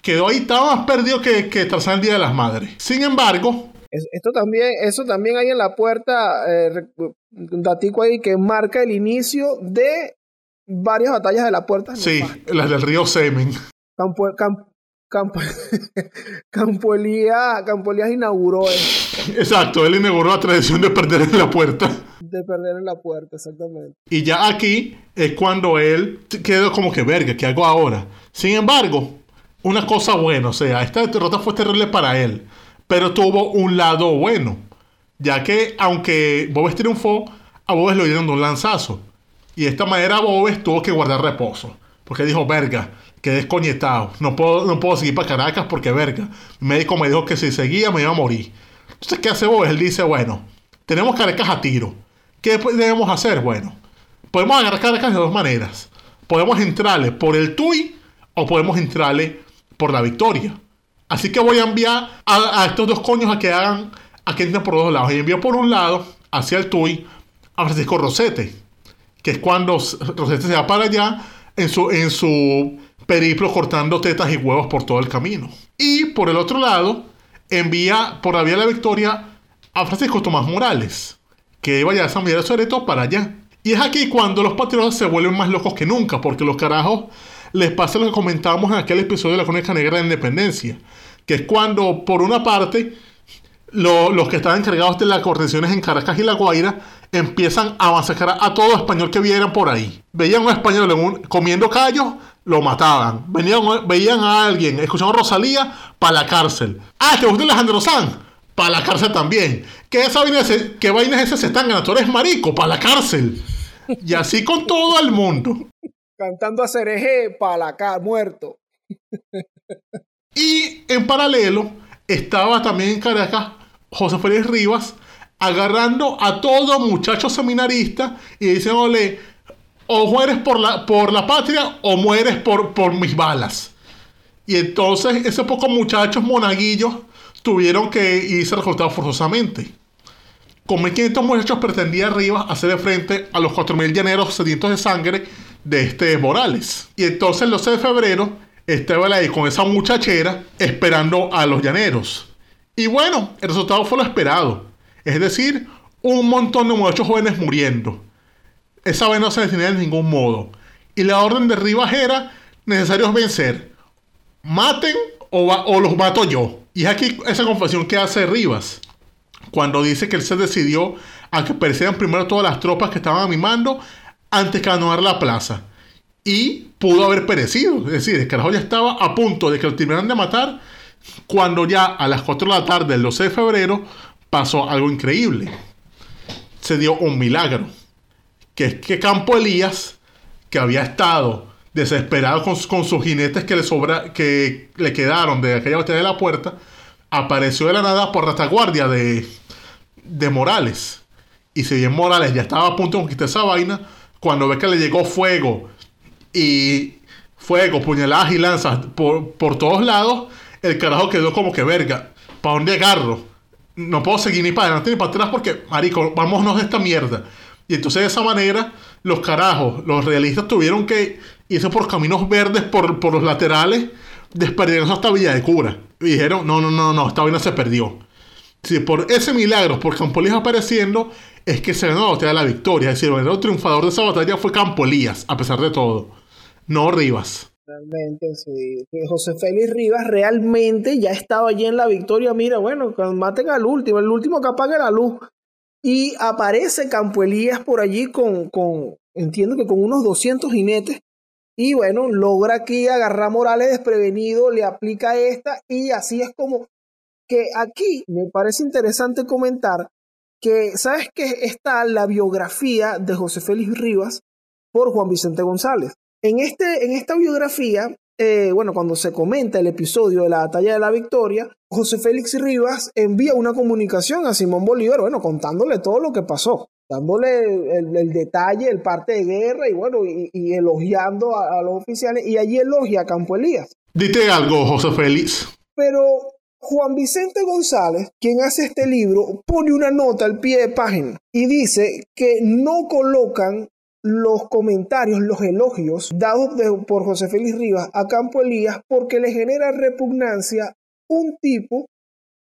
Quedó ahí, estaba más perdido que, que Tarzán el Día de las Madres. Sin embargo, Esto también, eso también hay en la puerta, eh, un datico ahí que marca el inicio de varias batallas de la puerta. sí, las del río Semen. Campo, Cam- Campo, Campo Elías, Campo Elías inauguró eso, Exacto, él inauguró la tradición de perder en la puerta. de perder en la puerta, exactamente. Y ya aquí es cuando él quedó como que verga, ¿qué hago ahora? Sin embargo, una cosa buena, o sea, esta derrota fue terrible para él, pero tuvo un lado bueno, ya que aunque Bobes triunfó, a Bobes lo dieron de un lanzazo. Y de esta manera Bobes tuvo que guardar reposo, porque dijo, verga, quedé descoñetado, no puedo, no puedo seguir para Caracas porque verga, mi médico me dijo que si seguía me iba a morir. Entonces, ¿qué hace Bobes? Él dice, bueno, tenemos Caracas a tiro. ¿Qué debemos hacer? Bueno, podemos agarrar Caracas de dos maneras. Podemos entrarle por el TUI o podemos entrarle por la victoria. Así que voy a enviar a, estos dos coños a que hagan, a que entren por dos lados. Y envío por un lado, hacia el TUI, a Francisco Rosete, que es cuando Rosete se va para allá en su, en su periplo cortando tetas y huevos por todo el camino. Y por el otro lado, envía por la vía de la victoria a Francisco Tomás Morales, que iba ya a San Miguel de Soreto para allá. Y es aquí cuando los patriotas se vuelven más locos que nunca, porque los carajos les pasa lo que comentábamos en aquel episodio de la Crónica Negra de Independencia, que es cuando, por una parte, lo- los que estaban encargados de las coordinaciones en Caracas y La Guaira empiezan a masacrar a todo español que vieran por ahí. Veían a un español comiendo callos, lo mataban. Venían, veían a alguien escuchando Rosalía, para la cárcel. Ah, ¿te gusta Alejandro Sanz? Para la cárcel también. ¿Qué, esa vaina es- ¿Qué vainas esas se están ganando? Tú eres marico, para la cárcel. Y así con todo el mundo. Cantando a Cereje para acá, muerto. Y en paralelo estaba también en Caracas José Félix Rivas agarrando a todo muchacho seminarista y diciéndole o mueres por la, por la patria o mueres por, por mis balas. Y entonces esos pocos muchachos monaguillos tuvieron que irse reclutados forzosamente. Con 1.500 muchachos pretendía Rivas hacerle frente a los 4.000 llaneros sedientos de sangre de este Morales. Y entonces el 12 de febrero estaba ahí con esa muchachera esperando a los llaneros. Y bueno, el resultado fue lo esperado. Es decir, un montón de muchachos jóvenes muriendo. Esa vez no se detenía de ningún modo. Y la orden de Rivas era necesario vencer. Maten o, o los mato yo. Y es aquí esa confesión que hace Rivas cuando dice que él se decidió a que perecieran primero todas las tropas que estaban a mi mando antes que abandonar la plaza. Y pudo haber perecido. Es decir, el carajo ya estaba a punto de que lo terminaran de matar cuando ya a las 4 de la tarde del 12 de febrero pasó algo increíble. Se dio un milagro. Que es que Campo Elías, que había estado desesperado con, con sus jinetes que le, sobra, que le quedaron de aquella batalla de la puerta, apareció de la nada por retaguardia de, de Morales. Y si bien Morales ya estaba a punto de conquistar esa vaina, cuando ve que le llegó fuego y fuego, puñaladas y lanzas por, por todos lados, el carajo quedó como que verga. ¿Para dónde agarro? No puedo seguir ni para adelante ni para atrás porque, marico, vámonos de esta mierda. Y entonces de esa manera, los carajos, los realistas tuvieron que irse por caminos verdes por, por los laterales, desperdiendo hasta Villa de Cura. Y dijeron, no, no, no, no, esta vaina se perdió. Si por ese milagro, por Campolías apareciendo, es que se ganó la la victoria. Es decir, el verdadero triunfador de esa batalla fue Campolías, a pesar de todo. No Rivas. Realmente, sí. Que José Félix Rivas realmente ya estaba allí en la victoria. Mira, bueno, maten al último, el último que apague la luz. Y aparece Campo Elías por allí con, con, entiendo que con unos 200 jinetes. Y bueno, logra aquí agarrar Morales desprevenido, le aplica esta y así es como que aquí me parece interesante comentar que, ¿sabes que Está la biografía de José Félix Rivas por Juan Vicente González. En, este, en esta biografía, eh, bueno, cuando se comenta el episodio de la batalla de la victoria, José Félix Rivas envía una comunicación a Simón Bolívar, bueno, contándole todo lo que pasó, dándole el, detalle, el parte de guerra y bueno, y, elogiando a, a, los oficiales, y allí elogia a Campo Elías. Dite algo, José Félix. Pero Juan Vicente González, quien hace este libro, pone una nota al pie de página y dice que no colocan los comentarios, los elogios dados por José Félix Rivas a Campo Elías porque le genera repugnancia un tipo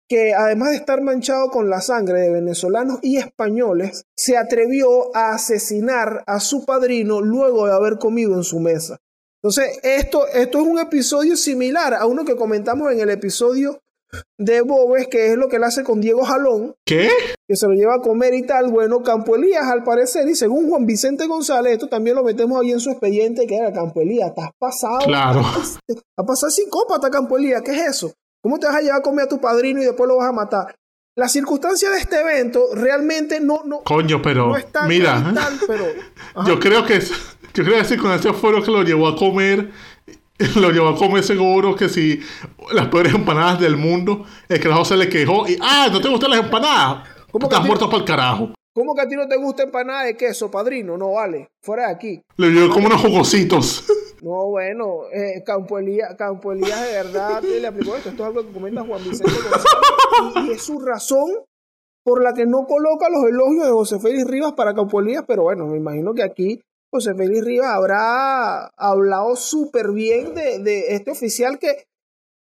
que además de estar manchado con la sangre de venezolanos y españoles, se atrevió a asesinar a su padrino luego de haber comido en su mesa. Entonces, esto, esto es un episodio similar a uno que comentamos en el episodio de Bobes, que es lo que él hace con Diego Jalón. ¿Qué? Que se lo lleva a comer y tal. Bueno, Campo Elías, al parecer, y según Juan Vicente González, esto también lo metemos ahí en su expediente, que era Campo Elías. Estás pasado. Claro. A pasar psicópata, Campo Elías. ¿Qué es eso? ¿Cómo te vas a llevar a comer a tu padrino y después lo vas a matar? La circunstancia de este evento realmente no. no Coño, pero. No está mira. Tal, pero, yo creo que. Yo creo que la circunstancia fue lo que lo llevó a comer lo llevó a comer seguro que si las peores empanadas del mundo, el carajo se le quejó y, ah, ¿no te gustan las empanadas? ¿Cómo Estás muerto para el carajo. ¿Cómo que a ti no te gusta empanada de queso, padrino? No vale, fuera de aquí. Le dio como unos jugositos. No, bueno, eh, Campo, Elías, Campo Elías de verdad le aplicó esto. Esto es algo que comenta Juan Vicente González. Y, es su razón por la que no coloca los elogios de José Félix Rivas para Campo Elías, pero bueno, me imagino que aquí José Félix Rivas habrá hablado súper bien de, este oficial que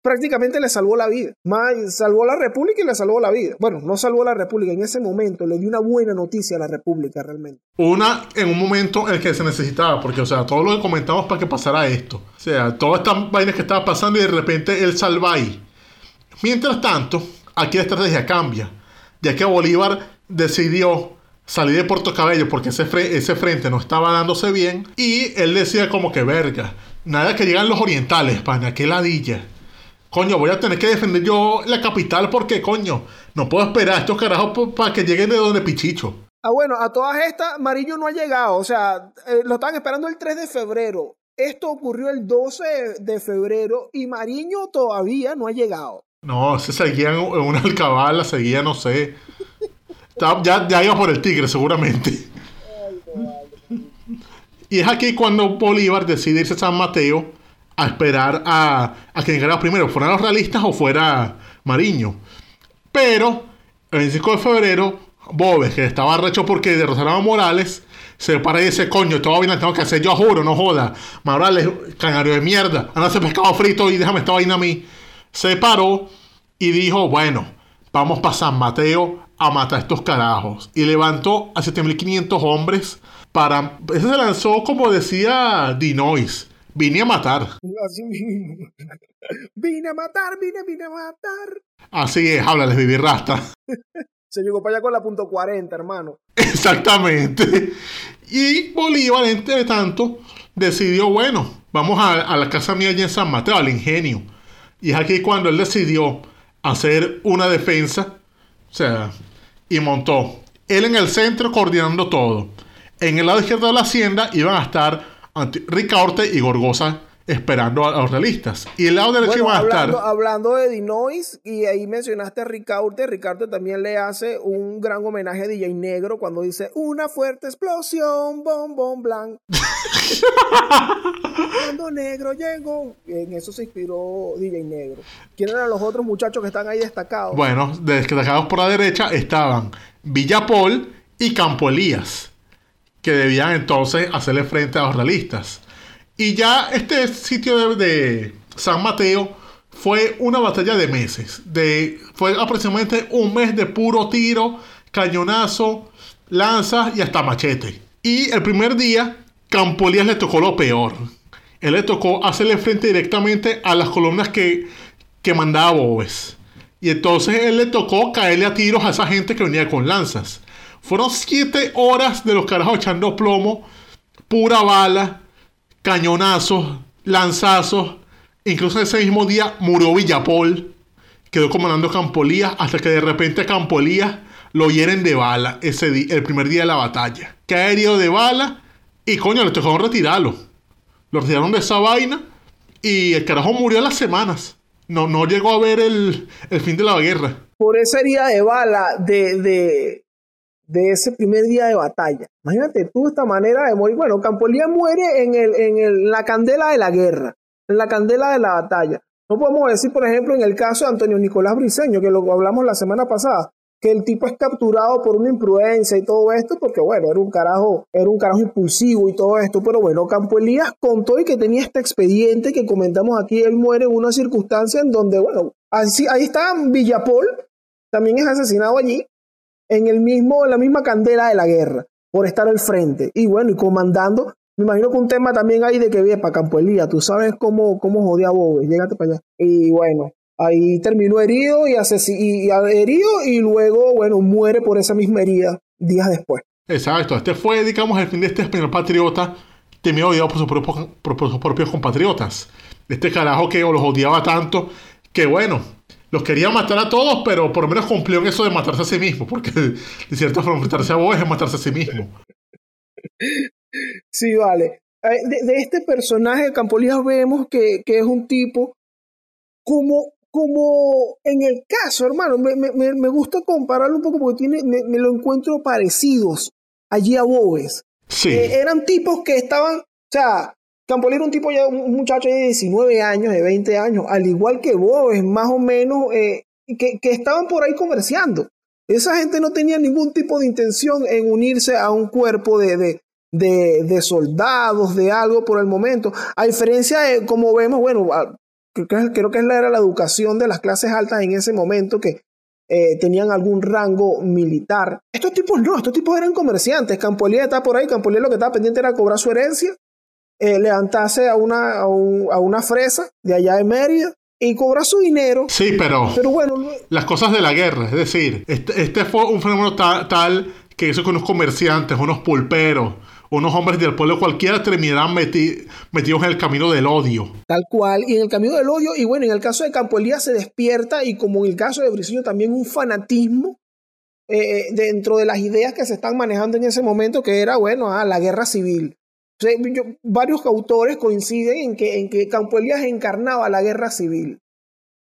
prácticamente le salvó la vida. Más, salvó la República y le salvó la vida. Bueno, no salvó la República, en ese momento le dio una buena noticia a la República realmente. Una en un momento en el que se necesitaba, porque, o sea, todo lo que comentamos para que pasara esto. O sea, todas estas vainas que estaba pasando y de repente él salva ahí. Mientras tanto, aquí la estrategia cambia, ya que Bolívar decidió salí de Puerto Cabello porque ese, ese frente no estaba dándose bien. Y él decía como que verga, nada que llegan los orientales, España, qué ladilla. Coño, voy a tener que defender yo la capital porque, coño, no puedo esperar a estos carajos para que lleguen de donde Pichicho. Ah, bueno, a todas estas, Marillo no ha llegado. O sea, eh, lo están esperando el 3 de febrero. Esto ocurrió el 12 de febrero y Mariño todavía no ha llegado. No, se seguían en una alcabala, seguía, no sé. Ya, ya iba por el tigre, seguramente. Y es aquí cuando Bolívar decide irse a San Mateo a esperar a, a quien llegara primero, fueran los realistas o fuera Mariño. Pero el 25 de febrero, Bobes, que estaba recho porque derrotaron a Morales, se para y dice, coño, todo bien, tengo que hacer, yo juro, no joda. Morales, canario de mierda, anda ese pescado frito y déjame esta vaina a mí. Se paró y dijo, bueno, vamos para San Mateo a matar a estos carajos. Y levantó a 7500 hombres para... Ese se lanzó como decía Dinois. Vine a matar. Así mismo. Vine a matar, vine, vine a matar. Así es, háblales, vivir rasta. Se llegó para allá con la punto 40, hermano. Exactamente. Y Bolívar, entre tanto, decidió, bueno, vamos a, a la casa mía allá en San Mateo, al ingenio. Y es aquí cuando él decidió hacer una defensa. O sea, y montó. Él en el centro coordinando todo. En el lado izquierdo de la hacienda iban a estar Ricaurte y Gorgosa esperando a, los realistas. Y el lado derecho iba a estar. Hablando de Dinois, y ahí mencionaste a Ricaurte. Ricaurte también le hace un gran homenaje a DJ Negro cuando dice: Una fuerte explosión, bom, bom, blanc. cuando Negro llegó. En eso se inspiró DJ Negro. ¿Quiénes eran los otros muchachos que están ahí destacados? Bueno, destacados por la derecha estaban Villapol y Campo Elías. que debían entonces hacerle frente a los realistas. Y ya este sitio de, San Mateo fue una batalla de meses. De, fue aproximadamente un mes de puro tiro, cañonazo, lanzas y hasta machete. Y el primer día, Campolías le tocó lo peor. Él le tocó hacerle frente directamente a las columnas que, que mandaba Bobes. Y entonces él le tocó caerle a tiros a esa gente que venía con lanzas. Fueron siete horas de los carajos echando plomo, pura bala, cañonazos, lanzazos. Incluso ese mismo día murió Villapol, quedó comandando Campolías, hasta que de repente Campolías lo hieren de bala ese día, el primer día de la batalla. Cae herido de bala y coño, le tocó retirarlo. Lo retiraron de esa vaina y el carajo murió a las semanas. No, no llegó a ver el, el fin de la guerra. Por esa herida de bala de, de, de ese primer día de batalla. Imagínate tú esta manera de morir. Bueno, Campolía muere en, el, en el, la candela de la guerra, en la candela de la batalla. No podemos decir, por ejemplo, en el caso de Antonio Nicolás Briceño, que lo hablamos la semana pasada, que el tipo es capturado por una imprudencia y todo esto, porque bueno, era un carajo, era un carajo impulsivo y todo esto, pero bueno, Campo Elías contó y que tenía este expediente que comentamos aquí, él muere en una circunstancia en donde, bueno, así, ahí está Villapol, también es asesinado allí, en el mismo, la misma candela de la guerra, por estar al frente, y bueno, y comandando, me imagino que un tema también hay de que viene para Campo Elías, tú sabes cómo, cómo jodía a Bobe, llégate para allá, y bueno, Ahí terminó herido y, y, herido y luego, bueno, muere por esa misma herida días después. Exacto, este fue, digamos, el fin de este español patriota temido odiado por, por, sus propios compatriotas. Este carajo que los odiaba tanto que, bueno, los quería matar a todos, pero por lo menos cumplió en eso de matarse a sí mismo, porque de cierta forma matarse a vos es matarse a sí mismo. Sí, vale. Eh, de, este personaje de Campolías vemos que, que es un tipo como como en el caso, hermano, me, me, me gusta compararlo un poco porque tiene, me, lo encuentro parecidos allí a Bobes. Sí. Eh, eran tipos que estaban, o sea, Campoli era un tipo ya, un muchacho de 19 años, de 20 años, al igual que Bobes, más o menos, eh, que, estaban por ahí comerciando. Esa gente no tenía ningún tipo de intención en unirse a un cuerpo de, de, de, soldados, de algo por el momento. A diferencia de, como vemos, bueno, creo que era la educación de las clases altas en ese momento que eh, tenían algún rango militar. Estos tipos no, estos tipos eran comerciantes. Campolía está por ahí, Campolía lo que estaba pendiente era cobrar su herencia, eh, levantarse a una, a, una fresa de allá de Mérida y cobrar su dinero. Sí, pero, pero bueno, las cosas de la guerra, es decir, este, este fue un fenómeno tal, que eso con unos comerciantes, unos pulperos, unos hombres del pueblo cualquiera terminarán metidos en el camino del odio. Tal cual, y en el camino del odio, y bueno, en el caso de Campo Elías se despierta, y como en el caso de Briceño también un fanatismo eh, dentro de las ideas que se están manejando en ese momento, que era, bueno, ah, la guerra civil. Varios autores coinciden en que, en que Campo Elías encarnaba la guerra civil.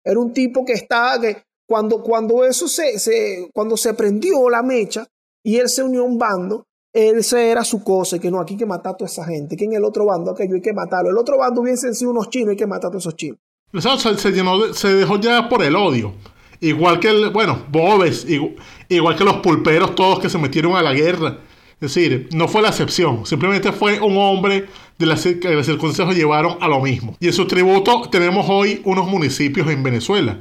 Era un tipo que estaba, que cuando, cuando eso se, se, cuando se prendió la mecha y él se unió a un bando, ese era su cosa, que no, aquí hay que matar a toda esa gente, que en el otro bando aquello hay que matarlo. El otro bando hubiesen sido unos chinos, hay que matar a todos esos chinos. Se, se, llenó se dejó ya por el odio. Igual que el, bueno, Bobes, igual, que los pulperos todos que se metieron a la guerra. Es decir, no fue la excepción, simplemente fue un hombre de las que circunstancias llevaron a lo mismo. Y en su tributo tenemos hoy unos municipios en Venezuela.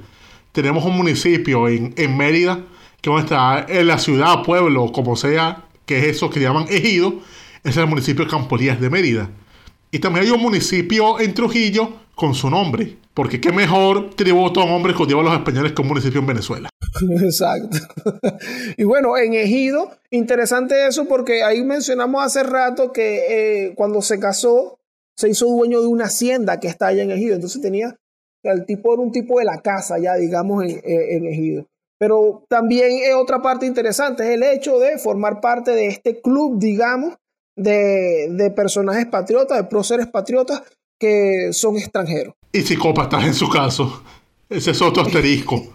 Tenemos un municipio en, en Mérida, que está en la ciudad, pueblo, como sea, que es eso que llaman ejido, es el municipio de Campolías de Mérida. Y también hay un municipio en Trujillo con su nombre, porque qué mejor tributo a un hombre que odiaba a los españoles que un municipio en Venezuela. Exacto. y bueno, en Ejido, interesante eso porque ahí mencionamos hace rato que eh, cuando se casó, se hizo dueño de una hacienda que está allá en Ejido. Entonces tenía, el tipo era un tipo de la casa ya, digamos, en, en Ejido. Pero también es otra parte interesante, es el hecho de formar parte de este club, digamos, de, personajes patriotas, de próceres patriotas que son extranjeros. Y psicópatas en su caso. Ese es otro asterisco.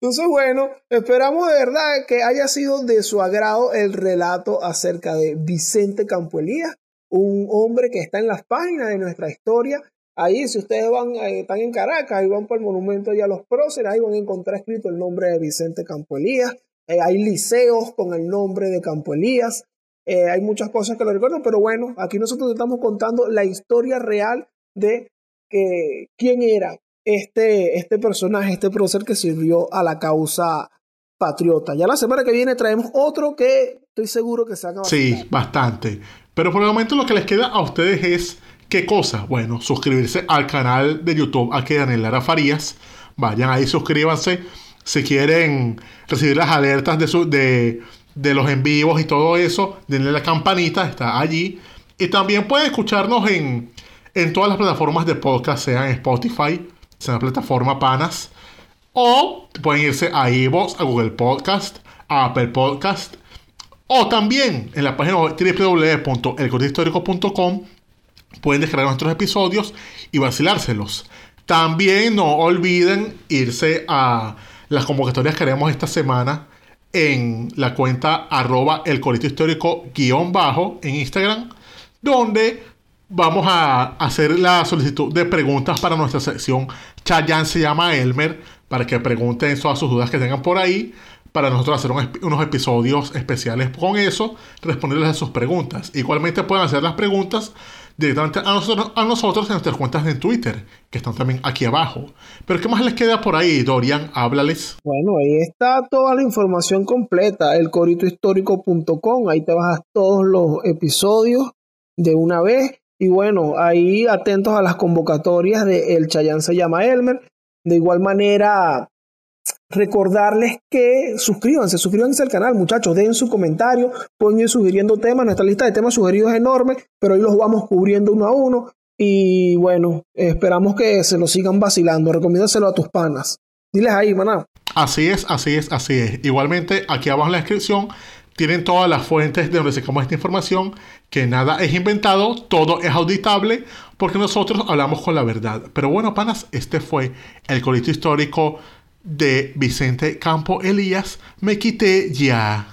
Entonces, bueno, esperamos de verdad que haya sido de su agrado el relato acerca de Vicente Campoelías, un hombre que está en las páginas de nuestra historia Ahí, si ustedes van, eh, están en Caracas y van por el monumento a los próceres, ahí van a encontrar escrito el nombre de Vicente Campo Elías. eh, hay liceos con el nombre de Campo Elías, eh, hay muchas cosas que lo recuerdan, pero bueno, aquí nosotros estamos contando la historia real de que, quién era este, este personaje, este prócer que sirvió a la causa patriota. Ya la semana que viene traemos otro que estoy seguro que se van a Sí, bastante. Pero por el momento lo que les queda a ustedes es ¿qué cosa? Bueno, suscribirse al canal de YouTube aquí Daniel Lara Farías. Vayan ahí, suscríbanse. Si quieren recibir las alertas de, su, de, de los en vivos y todo eso, denle la campanita, está allí. Y también pueden escucharnos en, en todas las plataformas de podcast, sean Spotify, sea la plataforma Panas, o pueden irse a iVoox, a Google Podcast, a Apple Podcast, o también en la página www.elcortehistórico.com pueden descargar nuestros episodios y vacilárselos. También no olviden irse a las convocatorias que haremos esta semana en la cuenta arroba el histórico guion bajo en Instagram, donde vamos a hacer la solicitud de preguntas para nuestra sección Chayan se llama Elmer, para que pregunten todas sus dudas que tengan por ahí para nosotros hacer unos episodios especiales con eso, responderles a sus preguntas. Igualmente pueden hacer las preguntas directamente a nosotros, a nosotros en nuestras cuentas de Twitter, que están también aquí abajo. Pero ¿qué más les queda por ahí, Dorian? Háblales. Bueno, ahí está toda la información completa, elcoritohistórico.com, ahí te bajas todos los episodios de una vez. Y bueno, ahí atentos a las convocatorias de El Chayán se llama Elmer. De igual manera, recordarles que suscríbanse, suscríbanse al canal, muchachos, den su comentario, pueden ir sugiriendo temas, nuestra lista de temas sugeridos es enorme, pero hoy los vamos cubriendo uno a uno y bueno, esperamos que se lo sigan vacilando, recomiéndaselo a tus panas. Diles ahí, maná. Así es, así es, así es. Igualmente, aquí abajo en la descripción tienen todas las fuentes de donde sacamos esta información, que nada es inventado, todo es auditable, porque nosotros hablamos con la verdad. Pero bueno, panas, este fue el colito histórico de Vicente Campo Elías, me quité ya.